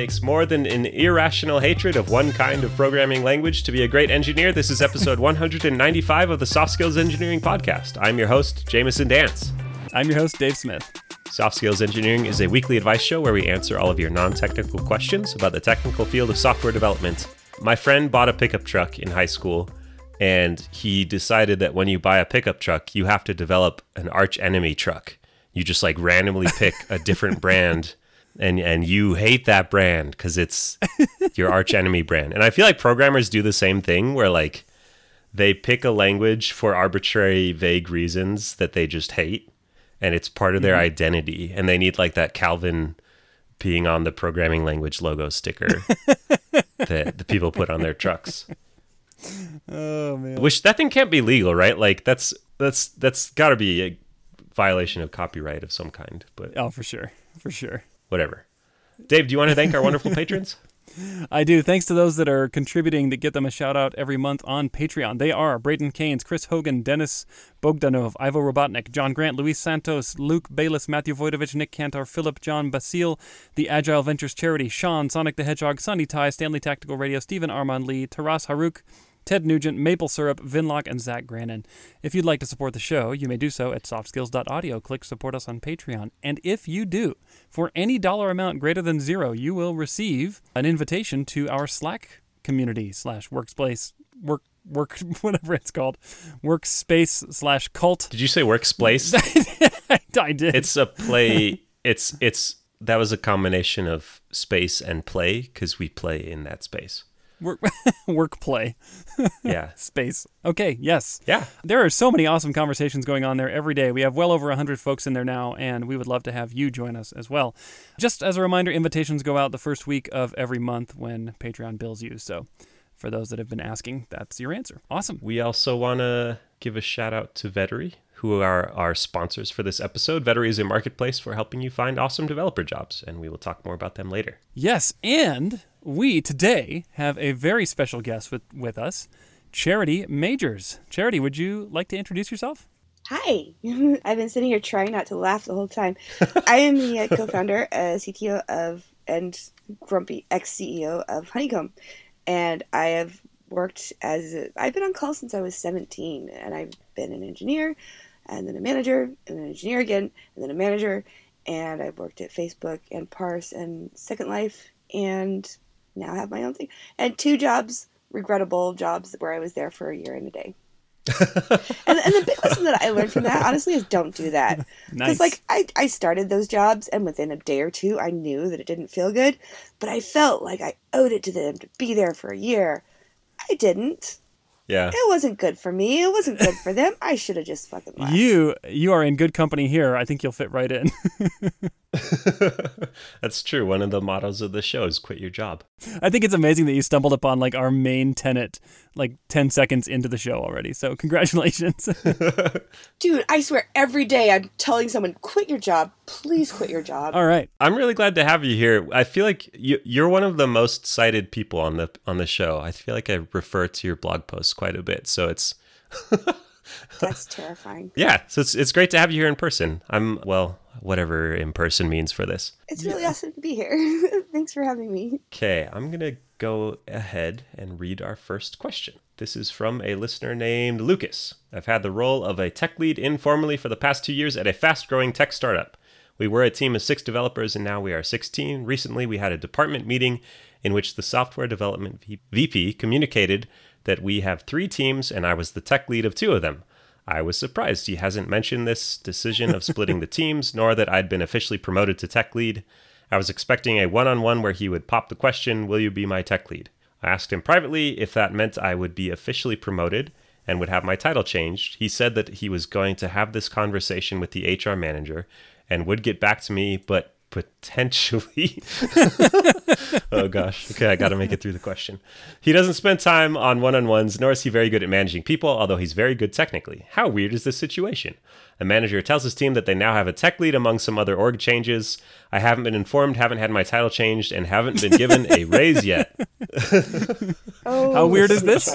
takes more than an irrational hatred of one kind of programming language to be a great engineer. This is episode 195 of the Soft Skills Engineering Podcast. I'm your host, Jamison Dance. I'm your host, Dave Smith. Soft Skills Engineering is a weekly advice show where we answer all of your non technical questions about the technical field of software development. My friend bought a pickup truck in high school, and he decided that when you buy a pickup truck, you have to develop an arch enemy truck. You just like randomly pick a different brand and and you hate that brand because it's your arch enemy brand. And I feel like programmers do the same thing where like they pick a language for arbitrary vague reasons that they just hate and it's part of their Mm-hmm. identity and they need like that Calvin being on the programming language logo sticker that the people put on their trucks. Oh man. Which that thing can't be legal, right? Like that's that's that's got to be a violation of copyright of some kind, but Oh, for sure, for sure. Whatever. Dave, do you want to thank our wonderful patrons? I do. Thanks to those that are contributing to get them a shout out every month on Patreon. They are Braden Keynes, Chris Hogan, Dennis Bogdanov, Ivo Robotnik, John Grant, Luis Santos, Luke Bayless, Matthew Voidovich, Nick Cantor, Philip John Basile, the Agile Ventures Charity, Sean, Sonic the Hedgehog, Sunny Ty, Stanley Tactical Radio, Stephen Armand Lee, Taras Haruk, Ted Nugent, Maple Syrup, Vinlock, and Zach Grannon. If you'd like to support the show, you may do so at softskills.audio. Click support us on Patreon. And if you do, for any dollar amount greater than zero, you will receive an invitation to our Slack community slash workspace work work whatever it's called workspace slash cult. Did you say workspace? I did. it's a play. It's it's that was a combination of space and play because we play in that space. Work work play Yeah, space. Okay, yes. yeah. There are so many awesome conversations going on there every day. We have well over 100 folks in there now, and we would love to have you join us as well. Just as a reminder, invitations go out the first week of every month when Patreon bills you. So, for those that have been asking, that's your answer. Awesome. We also want to give a shout out to Vettery, who are our sponsors for this episode. Vettery is a marketplace for helping you find awesome developer jobs, and we will talk more about them later. Yes, and we today have a very special guest with, with us, Charity Majors. Charity, would you like to introduce yourself? Hi. I've been sitting here trying not to laugh the whole time. I am the uh, co-founder, uh, CTO of, and grumpy ex-CEO of Honeycomb, and I have worked as a, I've been on call since I was 17, and I've been an engineer, and then a manager, and an engineer again, and then a manager, and I've worked at Facebook and Parse and Second Life, and now I have my own thing, and two jobs, regrettable jobs where I was there for a year and a day. and, and the big lesson that I learned from that, honestly, is don't do that. Nice. Because, like, I, I started those jobs, and within a day or two, I knew that it didn't feel good, but I felt like I owed it to them to be there for a year. I didn't. Yeah. It wasn't good for me. It wasn't good for them. I should have just fucking left. You you are in good company here. I think you'll fit right in. That's true. One of the mottos of the show is quit your job. I think it's amazing that you stumbled upon like our main tenet like 10 seconds into the show already. So congratulations. Dude, I swear, every day I'm telling someone, quit your job. Please quit your job. All right. I'm really glad to have you here. I feel like you, you're one of the most cited people on the on the show. I feel like I refer to your blog posts quite a bit, so it's That's terrifying. yeah. So it's it's great to have you here in person. I'm well, whatever in person means for this. It's really awesome to be here. Thanks for having me. Okay, I'm going to go ahead and read our first question. This is from a listener named Lucas. I've had the role of a tech lead informally for the past two years at a fast growing tech startup. We were a team of six developers and now we are 16. Recently, we had a department meeting in which the software development VP communicated that we have three teams and I was the tech lead of two of them. I was surprised he hasn't mentioned this decision of splitting the teams, nor that I'd been officially promoted to tech lead. I was expecting a one on one where he would pop the question, Will you be my tech lead? I asked him privately if that meant I would be officially promoted and would have my title changed. He said that he was going to have this conversation with the HR manager and would get back to me, but potentially. oh gosh. Okay, I got to make it through the question. He doesn't spend time on one on ones, nor is he very good at managing people, although he's very good technically. How weird is this situation? A manager tells his team that they now have a tech lead among some other org changes. I haven't been informed, haven't had my title changed, and haven't been given a raise yet. Oh, How weird is this?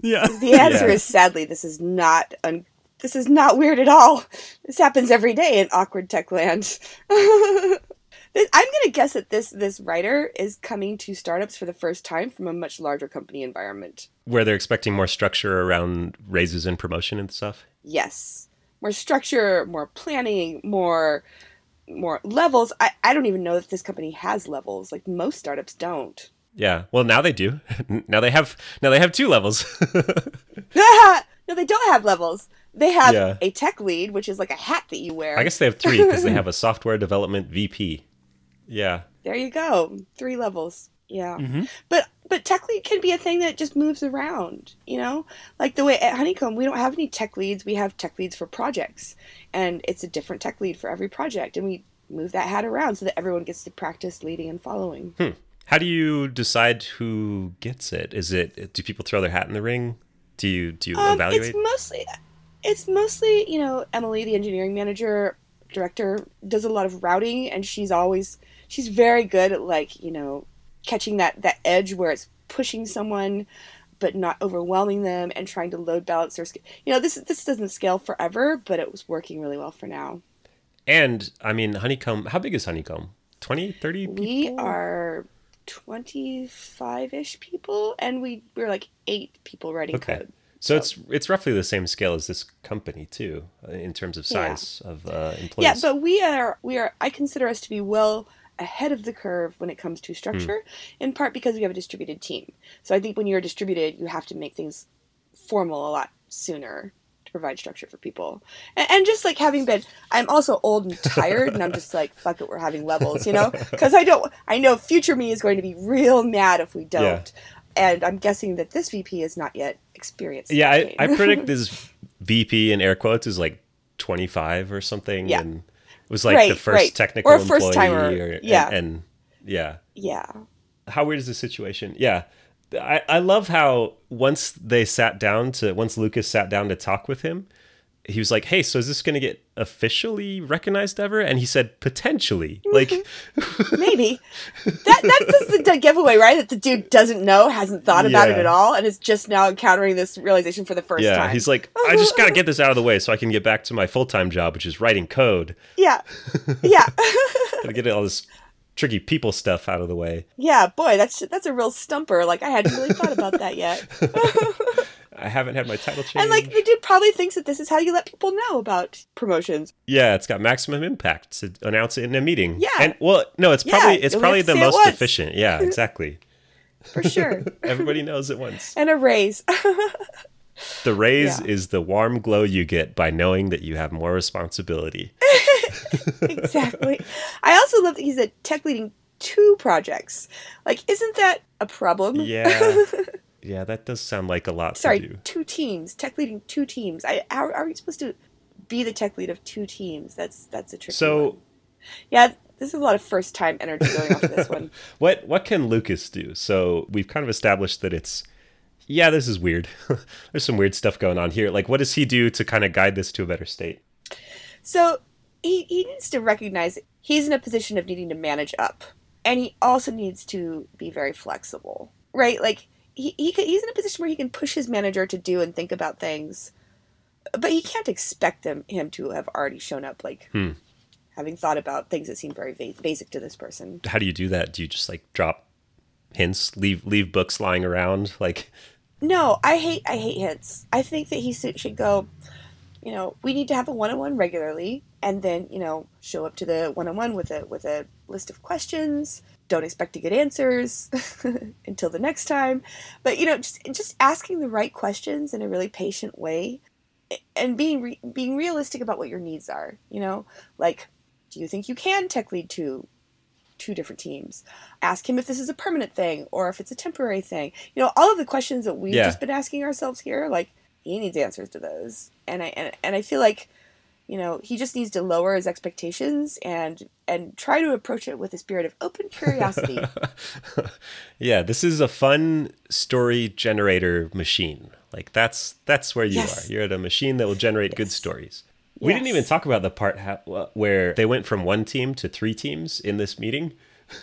Yeah. The answer Yeah. is sadly, this is not un- this is not weird at all. This happens every day in awkward tech land. I'm gonna guess that this this writer is coming to startups for the first time from a much larger company environment. Where they're expecting more structure around raises and promotion and stuff. Yes, more structure, more planning, more more levels. I, I don't even know if this company has levels. Like most startups don't. Yeah. Well, now they do. now they have now they have two levels. no, they don't have levels. They have Yeah. a tech lead, which is like a hat that you wear. I guess they have three because they have a software development VP. Yeah. There you go. Three levels. Yeah. Mm-hmm. But but tech lead can be a thing that just moves around, you know? Like the way at Honeycomb, we don't have any tech leads. We have tech leads for projects. And it's a different tech lead for every project. And we move that hat around so that everyone gets to practice leading and following. Hmm. How do you decide who gets it? Is it do people throw their hat in the ring? Do you do you Um, evaluate? it's mostly it's mostly, you know, Emily, the engineering manager, director, does a lot of routing and she's always she's very good at like, you know, catching that that edge where it's pushing someone but not overwhelming them and trying to load balance their you know this this doesn't scale forever but it was working really well for now And I mean, Honeycomb. How big is Honeycomb? 20, 30 people. we are 25ish people and we we're like eight people writing okay. code So it's it's roughly the same scale as this company too, uh, in terms of Yeah. size of uh, employees. Yeah, but we are we are I consider us to be well ahead of the curve when it comes to structure, in part because we have a distributed team. So I think when you're distributed, you have to make things formal a lot sooner to provide structure for people. And, and just like having been, I'm also old and tired, and I'm just like, fuck it, we're having levels, you know? Because I don't, I know future me is going to be real mad if we don't. Yeah. And I'm guessing that this VP is not yet experienced. yeah, I, I predict this VP in air quotes is like twenty five or something. Yeah. and it was like Right, the first right. technical Or a first employee, timer, or- yeah. and, and yeah. yeah. how weird is the situation? Yeah. I, I love how once they sat down to once Lucas sat down to talk with him, he was like, Hey, so is this gonna get officially recognized ever? And he said potentially. Mm-hmm. Like Maybe that that's the, the giveaway, right? That the dude doesn't know, hasn't thought about it at all, and is just now encountering this realization for the first Yeah, time. he's like, I just gotta get this out of the way so I can get back to my full time job, which is writing code. yeah, yeah, Gotta get all this tricky people stuff out of the way. yeah. Boy, that's that's a real stumper. Like I hadn't really thought about that yet. I haven't had my title change. and like the dude probably thinks that this is how you let people know about promotions. Yeah, it's got maximum impact to announce it in a meeting. Yeah. and well, no, it's Yeah, probably it's probably the most efficient. Yeah, exactly. For sure. Everybody knows at once. and a raise. The raise Yeah. is the warm glow you get by knowing that you have more responsibility. exactly. I also love that he's a tech leading two projects. Like, isn't that a problem? Yeah, yeah, that does sound like a lot sorry, to do. two teams, tech leading two teams. I how are we supposed to be the tech lead of two teams? That's that's a tricky one. So, Yeah, this is a lot of first time energy going off of this one. what what can Lucas do? So we've kind of established that it's yeah, this is weird. There's some weird stuff going on here. Like, what does he do to kind of guide this to a better state? So he he needs to recognize he's in a position of needing to manage up, and he also needs to be very flexible, right? Like he, he he's in a position where he can push his manager to do and think about things, but he can't expect them him to have already shown up like. Hmm. Having thought about things that seem very ba- basic to this person, How do you do that? Do you just like drop hints, leave leave books lying around? Like, No, I hate I hate hints. I think that he should go. You know, we need to have a one on one regularly, and then you know show up to the one on one with a with a list of questions. Don't expect to get answers until the next time, but you know just just asking the right questions in a really patient way, and being re- being realistic about what your needs are. You know, like, do you think you can tech lead two two different teams. Ask him if this is a permanent thing or if it's a temporary thing. You know, all of the questions that we've Yeah. just been asking ourselves here, like he needs answers to those. And I and, and I feel like, you know, he just needs to lower his expectations and and try to approach it with a spirit of open curiosity. yeah, this is a fun story generator machine. Like that's that's where you Yes. are. You're at a machine that will generate good stories. We didn't even talk about the part ha- where they went from one team to three teams in this meeting.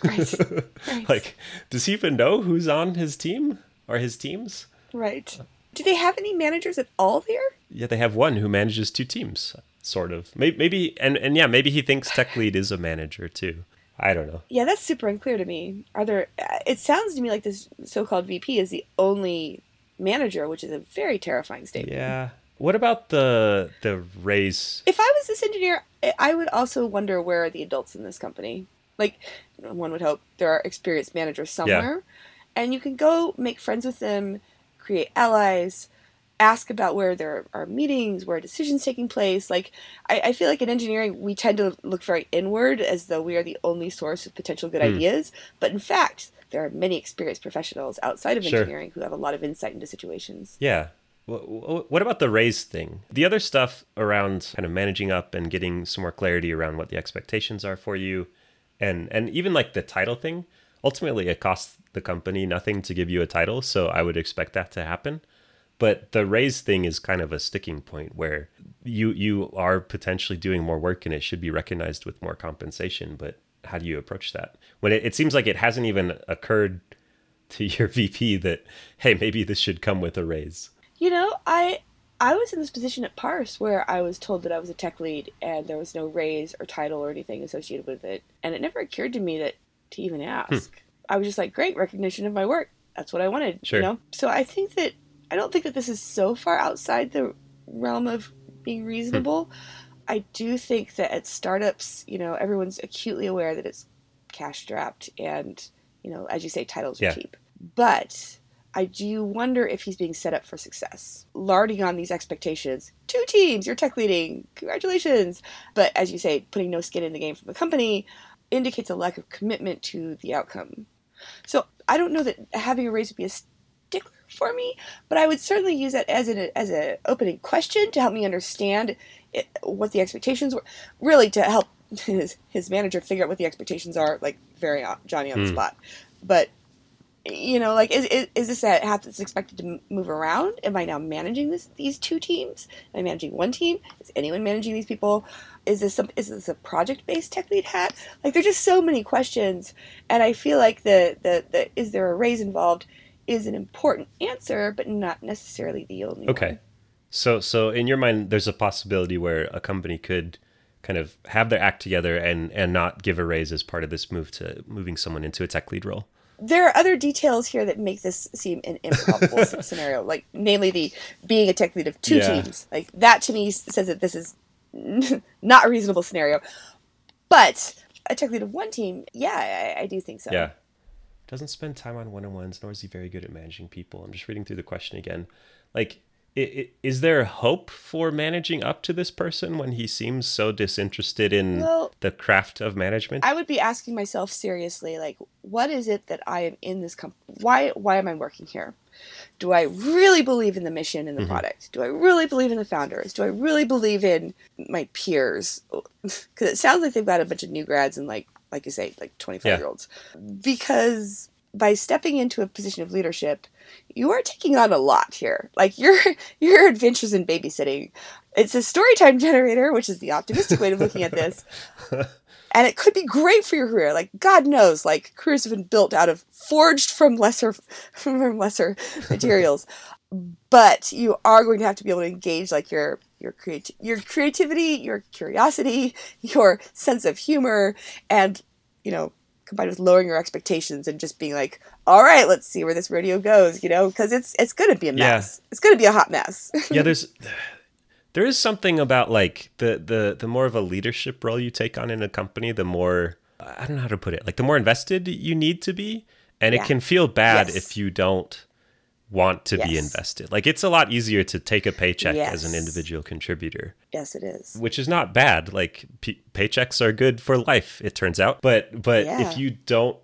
right. Right. Like, does he even know who's on his team or his teams? right. Do they have any managers at all there? Yeah, they have one who manages two teams, sort of. Maybe, maybe and and yeah, maybe he thinks tech lead is a manager too. I don't know. Yeah, that's super unclear to me. Are there? uh, It sounds to me like this so-called VP is the only manager, which is a very terrifying statement. Yeah. What about the the raise? If I was this engineer, I- I would also wonder where are the adults in this company. Like, one would hope there are experienced managers somewhere, and you can go make friends with them, create allies, ask about where there are meetings, where decisions taking place. Like, I, I feel like in engineering, we tend to look very inward as though we are the only source of potential good Hmm. ideas. But in fact, there are many experienced professionals outside of Sure. engineering who have a lot of insight into situations. Yeah. Wh- wh- What about the raise thing? The other stuff around kind of managing up and getting some more clarity around what the expectations are for you, and and even like the title thing. Ultimately, it costs the company nothing to give you a title, so I would expect that to happen. But the raise thing is kind of a sticking point where you you are potentially doing more work and it should be recognized with more compensation. But how do you approach that when it, it seems like it hasn't even occurred to your VP that hey maybe this should come with a raise? You know, I I was in this position at Parse where I was told that I was a tech lead and there was no raise or title or anything associated with it, and it never occurred to me that to even hmm. ask. I was just like, great recognition of my work. That's what I wanted. Sure. You know, so I think that I don't think that this is so far outside the realm of being hmm. reasonable. I do think that at startups, you know, everyone's acutely aware that it's cash strapped and, you know, as you say, titles Yeah. are cheap. But I do wonder if he's being set up for success, larding on these expectations. Two teams, you're tech leading, congratulations. But as you say, putting no skin in the game from the company indicates a lack of commitment to the outcome. So I don't know that having a raise would be a stickler for me, but I would certainly use that as an as an opening question to help me understand it, what the expectations were, really to help his his manager figure out what the expectations are, like very Johnny on the Hmm. spot. But you know, like is, is, is this a half that's expected to move around? Am I now managing this these two teams? Am I managing one team? Is anyone managing these people? Is this some is this a project based tech lead hat? Like there's just so many questions, and I feel like the the, the is there a raise involved is an important answer, but not necessarily the only one Okay. one. So so in your mind there's a possibility where a company could kind of have their act together and and not give a raise as part of this move to moving someone into a tech lead role. There are other details here that make this seem an improbable scenario, like namely the being a tech lead of two Yeah. teams. Like that to me says that this is not a reasonable scenario. But a tech lead of one team, yeah, I, I do think so. Yeah. Doesn't spend time on one-on-ones nor is he very good at managing people. I'm just reading through the question again. Like is there hope for managing up to this person when he seems so disinterested in Well- the craft of management? I would be asking myself seriously, like, what is it that I am in this company? Why why am I working here? Do I really believe in the mission and the mm-hmm. product? Do I really believe in the founders? Do I really believe in my peers? Because it sounds like they've got a bunch of new grads and like like you say, like twenty five Yeah. year olds. Because by stepping into a position of leadership, you are taking on a lot here. Like your your adventures in babysitting. It's a story time generator, which is the optimistic way of looking at this and it could be great for your career. Like God knows, like careers have been built out of forged from lesser from lesser materials. But you are going to have to be able to engage like your your creati- your creativity, your curiosity, your sense of humor, and you know combined with lowering your expectations and just being like, all right, let's see where this rodeo goes. You know, because it's it's going to be a Yeah. mess. It's going to be a hot mess. yeah, there's there is something about like the the the more of a leadership role you take on in a company, the more I don't know how to put it. Like the more invested you need to be, and Yeah. it can feel bad Yes. if you don't want to be invested. Like it's a lot easier to take a paycheck as an individual contributor, yes, it is. which is not bad. Like p- paychecks are good for life, it turns out. But but Yeah. if you don't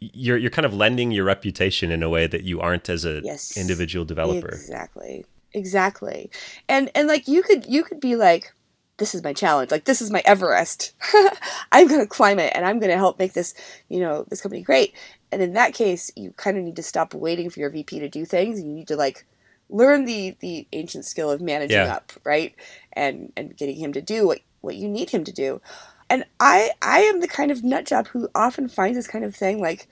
you're you're kind of lending your reputation in a way that you aren't as a Yes. individual developer. Exactly. Exactly. And and like you could you could be like this is my challenge. Like this is my Everest. I'm going to climb it and I'm going to help make this, you know, this company great. And in that case, you kind of need to stop waiting for your VP to do things. And you need to like learn the the ancient skill of managing Yeah. up, right? And and getting him to do what what you need him to do. And I I am the kind of nut job who often finds this kind of thing like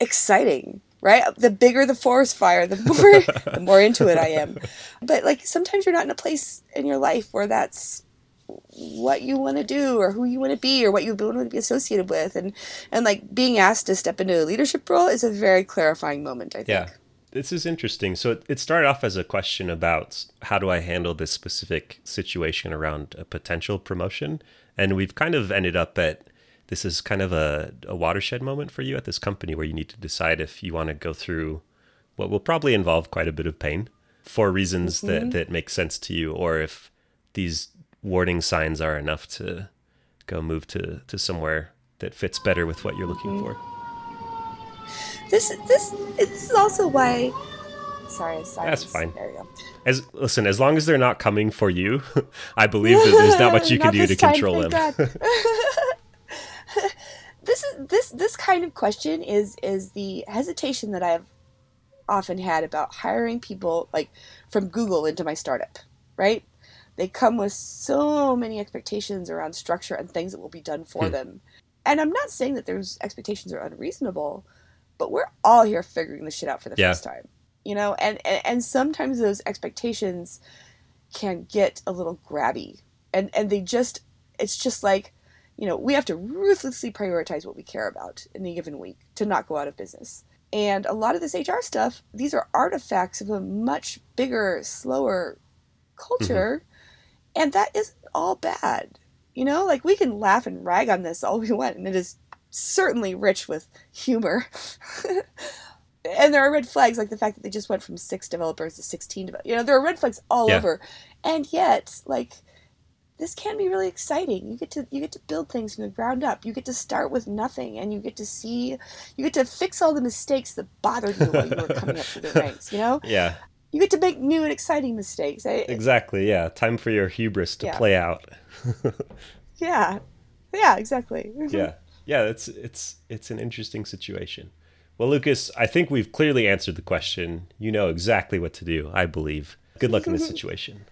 exciting right the bigger the forest fire the more the more into it i am but like sometimes you're not in a place in your life where that's what you want to do or who you want to be or what you want to be associated with and and like being asked to step into a leadership role is a very clarifying moment i think Yeah. This is interesting. So it, it started off as a question about how do I handle this specific situation around a potential promotion? And we've kind of ended up at this is kind of a, a watershed moment for you at this company where you need to decide if you want to go through what will probably involve quite a bit of pain for reasons that, mm-hmm. that make sense to you, or if these warning signs are enough to go move to, to somewhere that fits better with what you're looking for. this this this is also why sorry sorry. That's fine. there you go As listen, as long as they're not coming for you, I believe that there's not much you can do to time, control them. this is this this kind of question is is the hesitation that I've often had about hiring people like from Google into my startup, right? They come with so many expectations around structure and things that will be done for Hmm. them. And I'm not saying that those expectations are unreasonable, but we're all here figuring this shit out for the Yeah. first time. You know, and, and and sometimes those expectations can get a little grabby. And and they just it's just like, you know, we have to ruthlessly prioritize what we care about in a given week to not go out of business. And a lot of this HR stuff, these are artifacts of a much bigger, slower culture. And that isn't all bad. You know, like we can laugh and rag on this all we want, and it is certainly rich with humor. and there are red flags, like the fact that they just went from six developers to 16. Developers. You know, there are red flags all Yeah. over. And yet, like, this can be really exciting. You get to you get to build things from the ground up. You get to start with nothing, and you get to see, you get to fix all the mistakes that bothered you while you were coming up through the ranks. You know, Yeah, you get to make new and exciting mistakes. I, exactly. Yeah, time for your hubris to Yeah. play out. yeah, yeah, exactly. yeah, yeah. It's it's it's an interesting situation. Well, Lucas, I think we've clearly answered the question. You know exactly what to do. I believe. Good luck in this situation.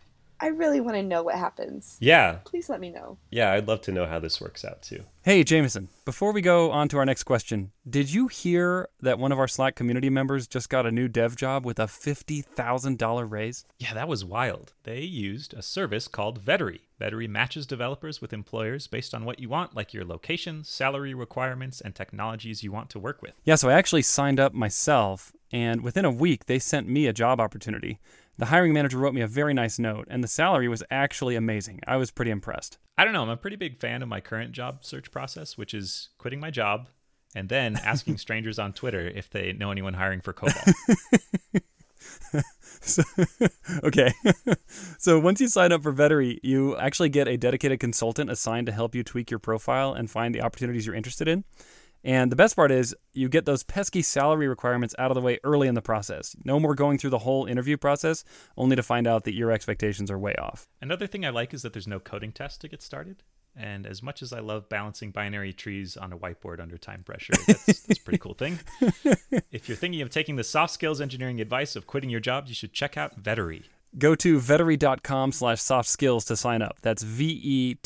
I really want to know what happens. Yeah, Please let me know. yeah. I'd love to know how this works out too. Hey, Jamison, before we go on to our next question, did you hear that one of our Slack community members just got a new dev job with a $50,000 raise? Yeah, that was wild. They used a service called Vettery. Vettery matches developers with employers based on what you want, like your location, salary requirements, and technologies you want to work with. Yeah, so I actually signed up myself, and within a week, they sent me a job opportunity. The hiring manager wrote me a very nice note, and the salary was actually amazing. I was pretty impressed. I don't know, I'm a pretty big fan of my current job search process, which is quitting my job and then asking strangers on Twitter if they know anyone hiring for COBOL. So, okay. so once you sign up for Vettery, you actually get a dedicated consultant assigned to help you tweak your profile and find the opportunities you're interested in. And the best part is you get those pesky salary requirements out of the way early in the process. No more going through the whole interview process only to find out that your expectations are way off. Another thing I like is that there's no coding test to get started. And as much as I love balancing binary trees on a whiteboard under time pressure, that's, that's a pretty cool thing. if you're thinking of taking the soft skills engineering advice of quitting your job, you should check out Vettery. Go to vettery.com slash soft skills to sign up. That's V-E-T-T-E-R-Y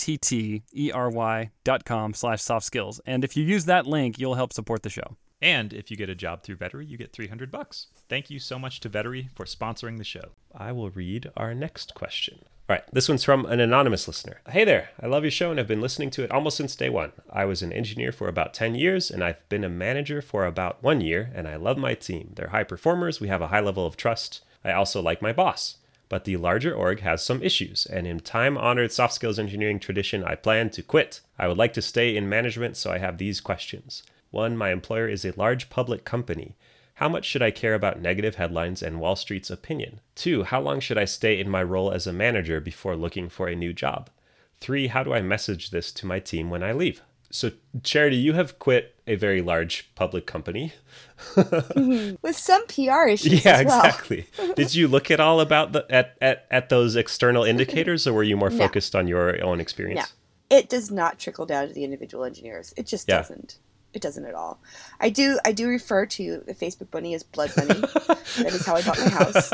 dot com slash soft skills. And if you use that link, you'll help support the show. And if you get a job through Vettery, you get 300 bucks. Thank you so much to Vettery for sponsoring the show. I will read our next question. All right, this one's from an anonymous listener. Hey there, I love your show and have been listening to it almost since day one. I was an engineer for about 10 years and I've been a manager for about one year, and I love my team. They're high performers, we have a high level of trust. I also like my boss. But the larger org has some issues, and in time honored soft skills engineering tradition, I plan to quit. I would like to stay in management, so I have these questions. One, my employer is a large public company. How much should I care about negative headlines and Wall Street's opinion? Two, how long should I stay in my role as a manager before looking for a new job? Three, how do I message this to my team when I leave? So, Charity, you have quit a very large public company. With some PR issues Yeah, as well. exactly. Did you look at all about the at, at, at those external indicators, or were you more No. focused on your own experience? No, it does not trickle down to the individual engineers. It just Yeah. doesn't. It doesn't at all. I do. I do refer to the Facebook bunny as blood money. that is how I bought my house,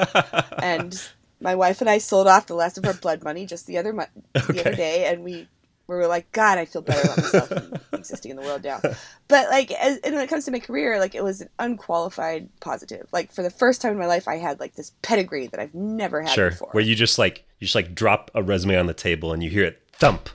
and my wife and I sold off the last of our blood money just the other mo- the other day, and we we were like, God, I feel better about myself existing in the world now. But like, as, and when it comes to my career, like it was an unqualified positive. Like for the first time in my life, I had like this pedigree that I've never had Sure. before. Where you just like you just like drop a resume on the table and you hear it thump.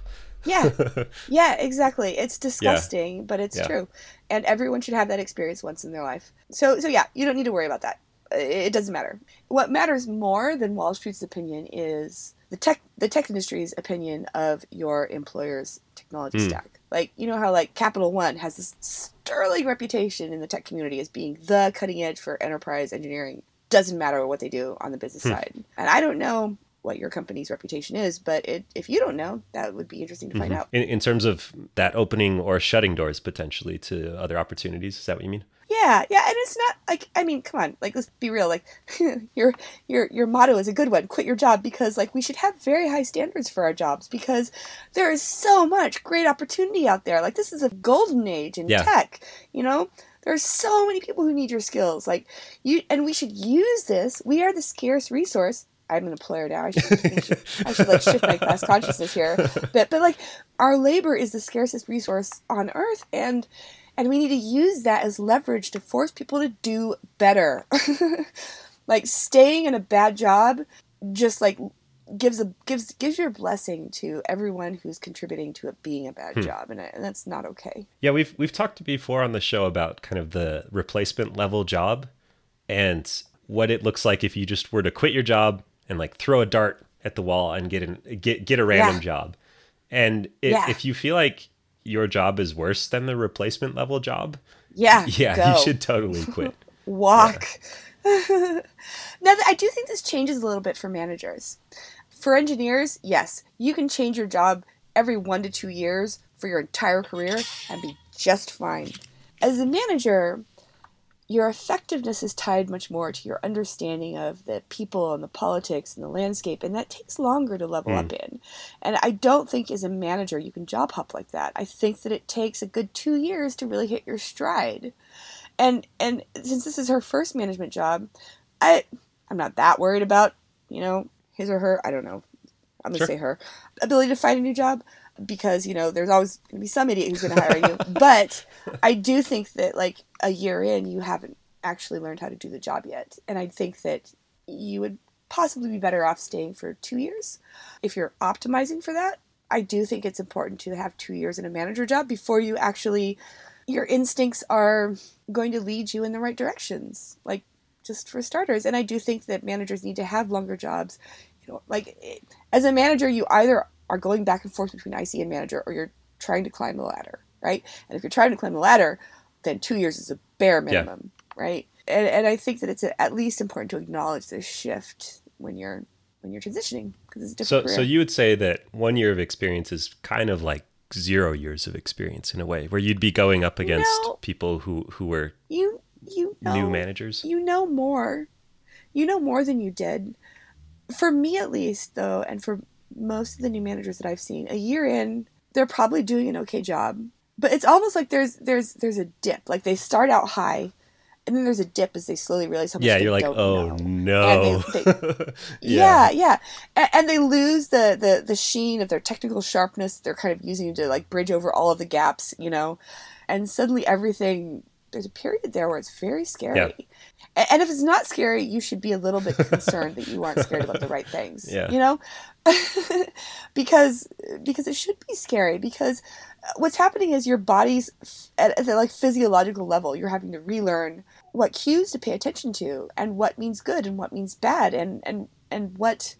Yeah. yeah, exactly. It's disgusting, but it's Yeah. true. And everyone should have that experience once in their life. So so yeah, you don't need to worry about that. It doesn't matter. What matters more than Wall Street's opinion is the tech the tech industry's opinion of your employer's technology Hmm. stack. Like you know how like Capital One has this sterling reputation in the tech community as being the cutting edge for enterprise engineering. Doesn't matter what they do on the business Hmm. side. And I don't know what your company's reputation is, but it, if you don't know, that would be interesting to find mm-hmm. out. In, in terms of that opening or shutting doors potentially to other opportunities, is that what you mean? Yeah, yeah, and it's not like I mean, come on, like let's be real. Like your your your motto is a good one. Quit your job because like we should have very high standards for our jobs because there is so much great opportunity out there. Like this is a golden age in Yeah. tech. You know, there's so many people who need your skills. Like you, and we should use this. We are the scarce resource. I'm an employer now. I should, I should, I should like shift my class consciousness here. But but like our labor is the scarcest resource on earth, and and we need to use that as leverage to force people to do better. like staying in a bad job just like gives a gives gives your blessing to everyone who's contributing to it being a bad hmm. job and, I- and that's not okay. Yeah, we've we've talked before on the show about kind of the replacement level job and what it looks like if you just were to quit your job and like throw a dart at the wall and get an get get a random Yeah. job. And if, Yeah. if you feel like your job is worse than the replacement level job, Yeah. yeah, go. you should totally quit. walk. now, I do think this changes a little bit for managers. For engineers, yes, you can change your job every one to two years for your entire career and be just fine. As a manager, your effectiveness is tied much more to your understanding of the people and the politics and the landscape, and that takes longer to level up hmm. in. And I don't think as a manager you can job hop like that. I think that it takes a good two years to really hit your stride and and since this is her first management job, I I'm not that worried about you know his or her I don't know I'm gonna Sure. say her ability to find a new job because you know there's always gonna be some idiot who's gonna hire you. But I do think that like a year in you haven't actually learned how to do the job yet, and I think that you would possibly be better off staying for two years. If you're optimizing for that. I do think it's important to have two years in a manager job before you actually your instincts are going to lead you in the right directions like just for starters. And i do think that managers need to have longer jobs. You know like it, as a manager you either are going back and forth between ic and manager or you're trying to climb the ladder right? And if you're trying to climb the ladder then two years is a bare minimum right and, and i think that it's at least important to acknowledge this shift when you're when you're transitioning because it's a So different so career. you would say that one year of experience is kind of like zero years of experience in a way, where you'd be going up against No. people who who were you you know new managers. you know more. You know more than you did. For me, at least, though, and for most of the new managers that I've seen, a year in, they're probably doing an okay job. But it's almost like there's there's there's a dip. Like they start out high, and then there's a dip as they slowly realize how much yeah, they you're like, oh know. no. And Yeah, yeah, and, and they lose the, the the sheen of their technical sharpness. They're kind of using to like bridge over all of the gaps, you know, and suddenly everything. There's a period there where it's very scary, Yeah. A- and if it's not scary, you should be a little bit concerned that you aren't scared about the right things. Yeah. you know, because because it should be scary because uh, what's happening is your body's at, at the like physiological level you're having to relearn what cues to pay attention to and what means good and what means bad and and and what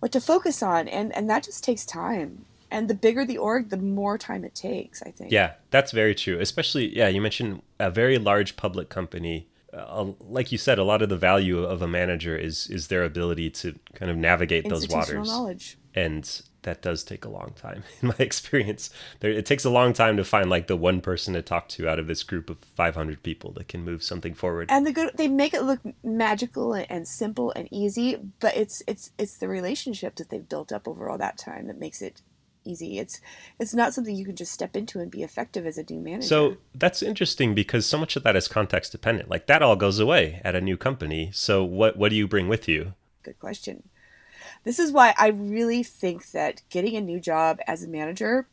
what to focus on and and that just takes time and the bigger the org the more time it takes i think Yeah, that's very true. Especially, yeah, you mentioned a very large public company. Uh, like you said, a lot of the value of a manager is is their ability to kind of navigate those waters, knowledge and that does take a long time. In my experience, there it takes a long time to find like the one person to talk to out of this group of 500 people that can move something forward. and the good they make it look magical and, and simple and easy but it's it's it's the relationship that they've built up over all that time that makes it easy. It's it's not something you can just step into and be effective as a new manager. So that's interesting because so much of that is context dependent. Like that all goes away at a new company. So what what do you bring with you? good question. This is why i really think that getting a new job as a manager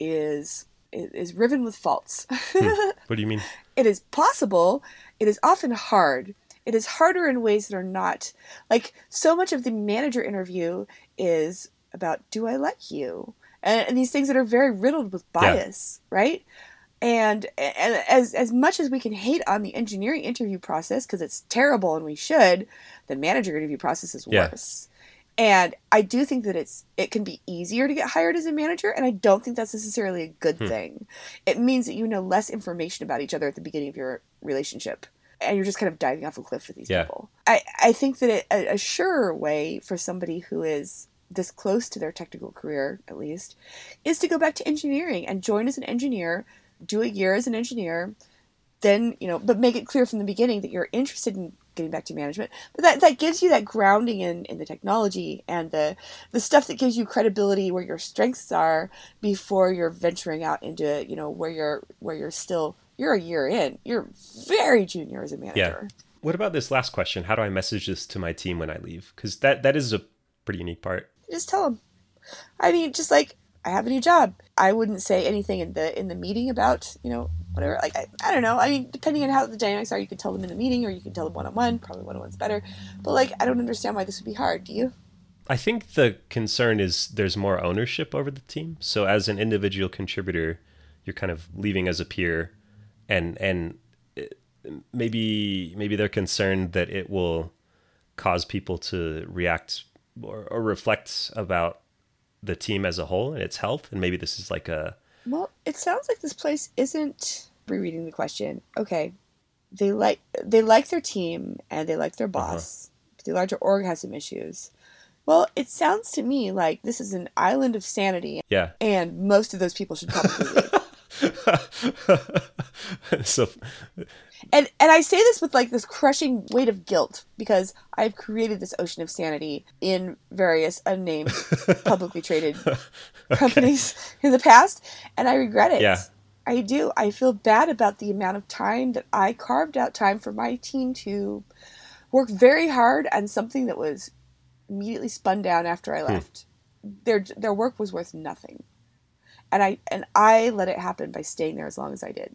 is is, is riven with faults. Hmm. What do you mean? it is possible. It is often hard. It is harder in ways that are not. Like so much of the manager interview is about do i like you and, and these things that are very riddled with bias, yeah. right? And, and as as much as we can hate on the engineering interview process because it's terrible and we should, the manager interview process is yeah. worse. And I do think that it's it can be easier to get hired as a manager, and I don't think that's necessarily a good hmm. thing. It means that you know less information about each other at the beginning of your relationship, and you're just kind of diving off a cliff with these yeah. people. I I think that it, a, a surer way for somebody who is this close to their technical career, at least, is to go back to engineering and join as an engineer, do a year as an engineer, then you know, but make it clear from the beginning that you're interested in getting back to management. But that, that gives you that grounding in, in the technology and the the stuff that gives you credibility where your strengths are before you're venturing out into, you know, where you're where you're still you're a year in. You're very junior as a manager. Yeah. What about this last question? How do I message this to my team when I leave? Because that that is a pretty unique part. Just tell them. I mean, just like I have a new job. I wouldn't say anything in the in the meeting about you know whatever. Like I, I don't know. I mean, depending on how the dynamics are, you can tell them in the meeting or you can tell them one on one. Probably one on one's better. But like, I don't understand why this would be hard. Do you? I think the concern is there's more ownership over the team. So as an individual contributor, you're kind of leaving as a peer, and and uh, maybe maybe they're concerned that it will cause people to react or, or reflect about the team as a whole and its health. And maybe this is like a well, it sounds like this place isn't rereading the question. Okay, they like they like their team and they like their uh-huh. boss. Uh-huh. The larger org has some issues. Well, it sounds to me like this is an island of sanity. Yeah. And most of those people should probably leave. so and and I say this with like this crushing weight of guilt because I've created this ocean of sanity in various unnamed publicly traded okay. companies in the past and I regret it. Yeah. I do. I feel bad about the amount of time that I carved out time for my team to work very hard on something that was immediately spun down after I hmm. left. Hmm. Their their work was worth nothing and I and I let it happen by staying there as long as I did.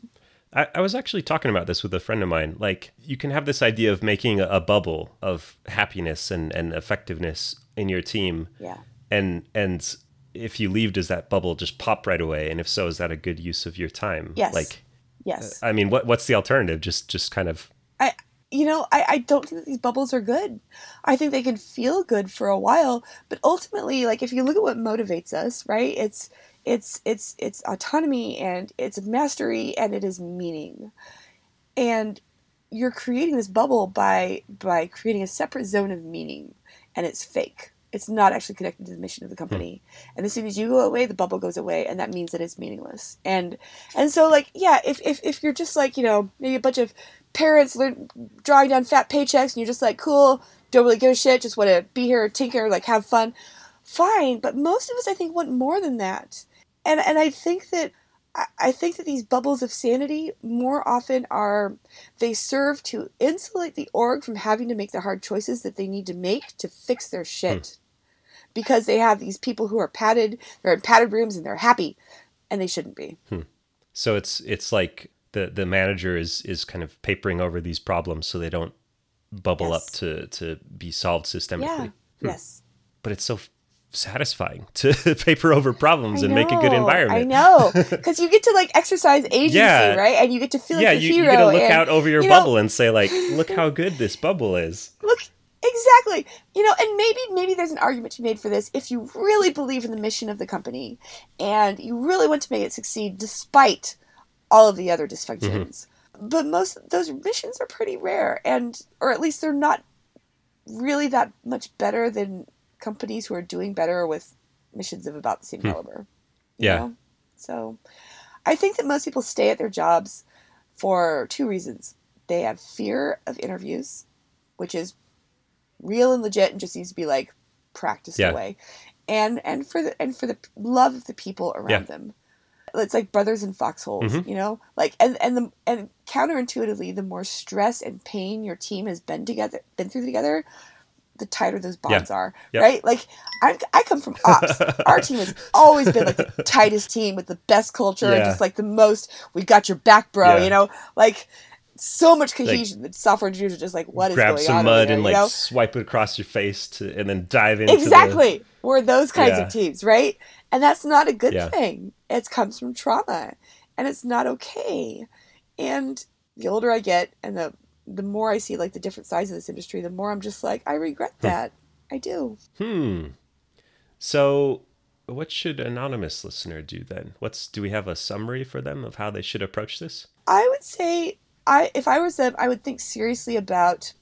I, I was actually talking about this with a friend of mine. Like you can have this idea of making a, a bubble of happiness and, and effectiveness in your team. Yeah. And and if you leave, does that bubble just pop right away? And if so, is that a good use of your time? Yes. Like Yes. Uh, I mean, what what's the alternative? Just just kind of I you know, I, I don't think that these bubbles are good. I think they can feel good for a while, but ultimately, like if you look at what motivates us, right? It's it's it's it's autonomy and it's mastery and it is meaning. And you're creating this bubble by by creating a separate zone of meaning and it's fake. It's not actually connected to the mission of the company. Hmm. and as soon as you go away the bubble goes away and that means that it's meaningless. And and so like yeah if if, if you're just like you know maybe a bunch of parents learn, drawing down fat paychecks and you're just like cool don't really give a shit just want to be here tinker like have fun. Fine but most of us i think want more than that and and I think that I think that these bubbles of sanity more often are they serve to insulate the org from having to make the hard choices that they need to make to fix their shit. Hmm. Because they have these people who are padded, they're in padded rooms and they're happy and they shouldn't be. Hmm. So it's it's like the the manager is is kind of papering over these problems so they don't bubble yes. up to to be solved systemically. Yeah. Hmm. Yes. But it's so satisfying to paper over problems and make a good environment. I know, because you get to like exercise agency, yeah. right? And you get to feel yeah, like you, hero. you get to look and, out over your bubble know, and say like, "Look how good this bubble is." Look exactly, you know, and maybe maybe there's an argument to be made for this if you really believe in the mission of the company and you really want to make it succeed despite all of the other dysfunctions. Mm-hmm. But most those missions are pretty rare, and or at least they're not really that much better than companies who are doing better with missions of about the same hmm. caliber. Yeah. Know? So I think that most people stay at their jobs for two reasons. They have fear of interviews, which is real and legit and just needs to be like practiced yeah. away. And and for the and for the love of the people around yeah. them. It's like brothers in foxholes, mm-hmm. you know? Like and and the and counterintuitively, the more stress and pain your team has been together been through together, the tighter those bonds yeah. are, yep. right? Like I, I come from ops. Our team has always been like the tightest team with the best culture yeah. and just like the most. We got your back, bro. Yeah. You know, like so much cohesion that software engineers are just like, what is Grab some mud and like know? swipe it across your face to, and then dive into the- exactly we're those kinds of teams right and that's not a good thing it comes from trauma and it's not okay and the older i get and the the more i see like the different sides of this industry the more i'm just like i regret that i do Hmm. So, what should anonymous listener do then? What's do we have a summary for them of how they should approach this? i would say i if i was them i would think seriously about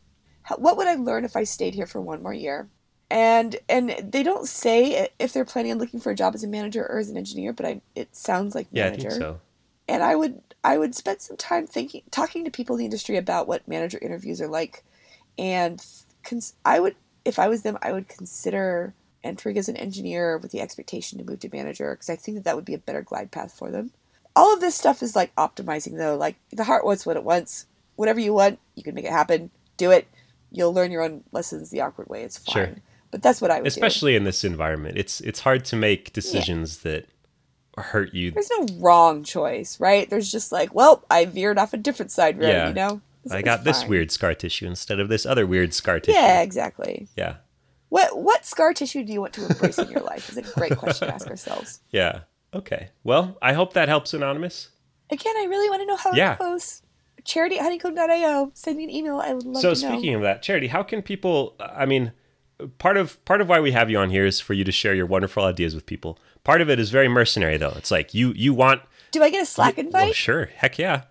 how, what would i learn if i stayed here for one more year and and they don't say if they're planning on looking for a job as a manager or as an engineer but I, it sounds like Yeah, manager I think so. And I would I would spend some time thinking talking to people in the industry about what manager interviews are like, and cons- I would if I was them I would consider entering as an engineer with the expectation to move to manager because I think that that would be a better glide path for them. All of this stuff is like optimizing though. Like the heart wants what it wants. Whatever you want, you can make it happen. Do it. You'll learn your own lessons the awkward way. It's fine. Sure. But that's what I would do. Especially in this environment, it's it's hard to make decisions that hurt you. There's no wrong choice, right? There's just like, well, I veered off a different side road, Yeah. you know? I got this fine. weird scar tissue instead of this other weird scar tissue. Yeah, exactly. Yeah. What what scar tissue do you want to embrace in your life? Is a great question to ask ourselves. Yeah. Okay. Well, I hope that helps Anonymous. Again, I really want to know how Yeah. it goes. Charity at honeycomb.io. Send me an email. I would love so to know. So speaking of that, Charity, how can people I mean part of part of why we have you on here is for you to share your wonderful ideas with people. Part of it is very mercenary though. It's like you you want do I get a Slack Well, invite? sure. Heck yeah.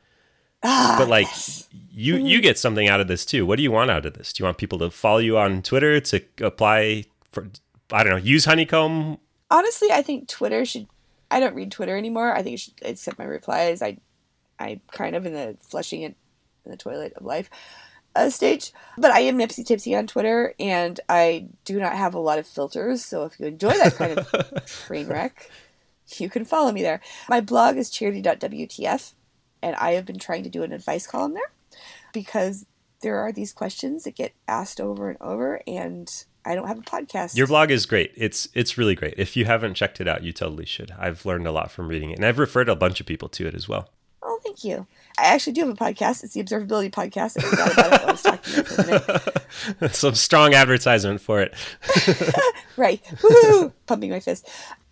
Ah, But like yes. you you get something out of this too. What do you want out of this? Do you want people to follow you on Twitter to apply for I don't know, use Honeycomb? honestly, I think Twitter should. I don't read Twitter anymore. I think it should accept my replies. I, I kind of in the flushing it in the toilet of life uh, stage. But I am mipsytipsy on Twitter, and I do not have a lot of filters. So if you enjoy that kind of train wreck, you can follow me there. My blog is charity.wtf, and I have been trying to do an advice column there because there are these questions that get asked over and over, and I don't have a podcast. Your blog is great. It's it's really great. If you haven't checked it out, you totally should. I've learned a lot from reading it, and I've referred a bunch of people to it as well. Oh, thank you. I actually do have a podcast. It's the Observability Podcast. I forgot about it. I was talking for a minute. Some strong advertisement for it. Right. Woohoo! Pumping my fist.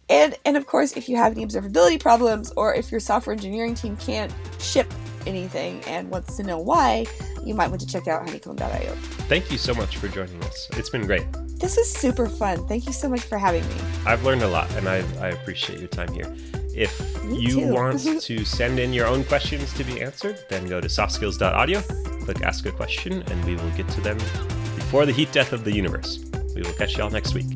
And and of course, if you have any observability problems or if your software engineering team can't ship anything and wants to know why, you might want to check out honeycomb.io. Thank you so much for joining us. It's been great. This is super fun. Thank you so much for having me. I've learned a lot, and I, I appreciate your time here. If Me you too. want to send in your own questions to be answered, then go to softskills.audio, click Ask a Question, and we will get to them before the heat death of the universe. We will catch y'all next week.